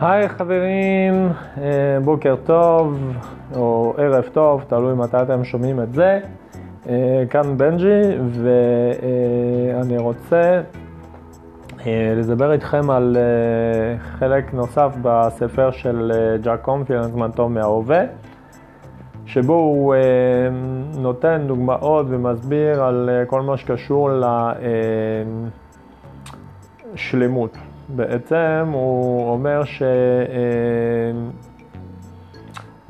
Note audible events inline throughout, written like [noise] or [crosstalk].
היי חברים, אה, בוקר טוב או ערב טוב, תלוי מתי אתם שומעים את זה. אה, כאן בנג'י ואני רוצה אה, לדבר איתכם על חלק נוסף בספר של ג'ק קורנפילד, זמן טוב מההווה, שבו הוא נותן דוגמאות ומסביר על כל מה שקשור לשלמות. בעצם הוא אומר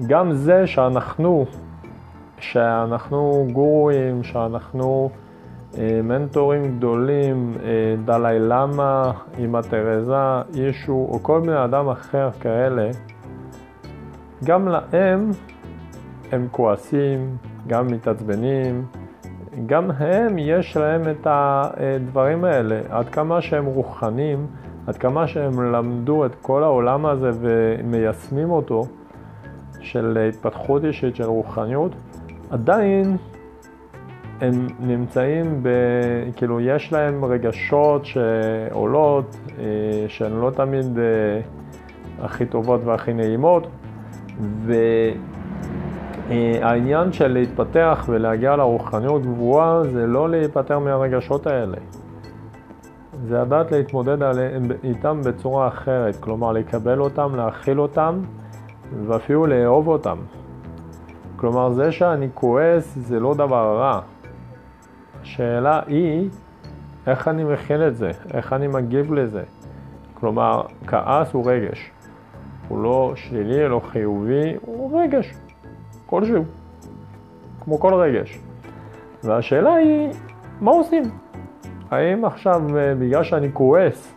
שגם זה שאנחנו, שאנחנו גורואים, שאנחנו אה, מנטורים גדולים, אה, דלאי למה, אמא תרזה, ישו או כל בני אדם אחר כאלה, גם להם הם כועסים, גם מתעצבנים, גם הם יש להם את הדברים האלה, עד כמה שהם רוחנים, עד כמה שהם למדו את כל העולם הזה ומיישמים אותו, של התפתחות אישית, של רוחניות, עדיין הם נמצאים ב... כאילו, יש להם רגשות שעולות, אה, שהן לא תמיד אה, הכי טובות והכי נעימות, והעניין של להתפתח ולהגיע לרוחניות גבוהה זה לא להיפטר מהרגשות האלה. זה לדעת להתמודד עליהם, איתם בצורה אחרת, כלומר לקבל אותם, להכיל אותם ואפילו לאהוב אותם. כלומר, זה שאני כועס זה לא דבר רע. השאלה היא, איך אני מכיל את זה? איך אני מגיב לזה? כלומר, כעס הוא רגש. הוא לא שלילי, לא חיובי, הוא רגש. כלשהו. כמו כל רגש. והשאלה היא, מה עושים? האם עכשיו, אה, בגלל שאני כועס,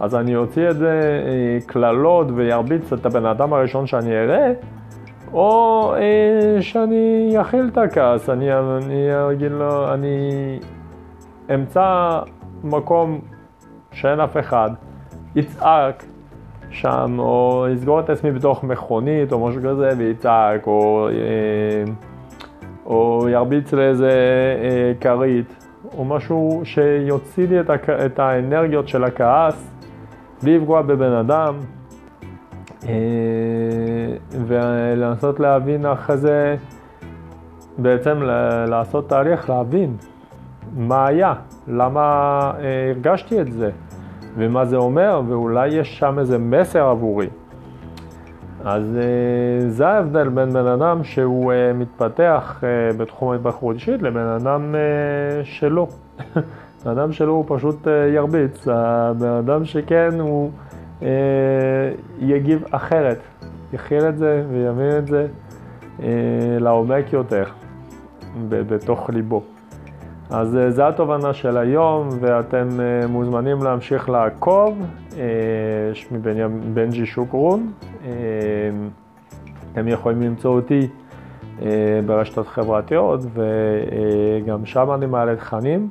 אז אני אוציא את זה אה, קללות וירביץ את הבן אדם הראשון שאני אראה, או אה, שאני אכיל את הכעס, אני, אני אגיד לו, אני אמצא מקום שאין אף אחד, יצעק שם, או אסגור את עצמי בתוך מכונית או משהו כזה ויצעק, או, או ירביץ לאיזה כרית. או משהו שיוציא לי את, הכ... את האנרגיות של הכעס בלי לפגוע בבן אדם אה, ולנסות להבין אחרי זה, בעצם לעשות תהליך להבין מה היה, למה אה, הרגשתי את זה ומה זה אומר ואולי יש שם איזה מסר עבורי. אז אה, זה ההבדל בין בן אדם שהוא אה, מתפתח אה, בתחום ההתבחרות אישית לבין אדם שלא. בן [laughs] אדם שלו הוא פשוט ירביץ, הבן אדם שכן הוא יגיב אחרת, יכיל את זה ויבין את זה לעומק יותר בתוך ליבו. אז אה, זו התובנה של היום, ואתם אה, מוזמנים להמשיך לעקוב. אה, שמי בנג'י שוקרון. אתם יכולים למצוא אותי ברשתות חברתיות, וגם שם אני מעלה תכנים.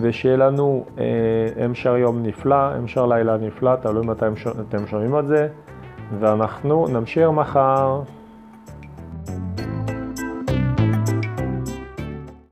ושיהיה לנו המשך יום נפלא, המשך לילה נפלא, תלוי מתי אתם שומעים את זה, ואנחנו נמשיך מחר.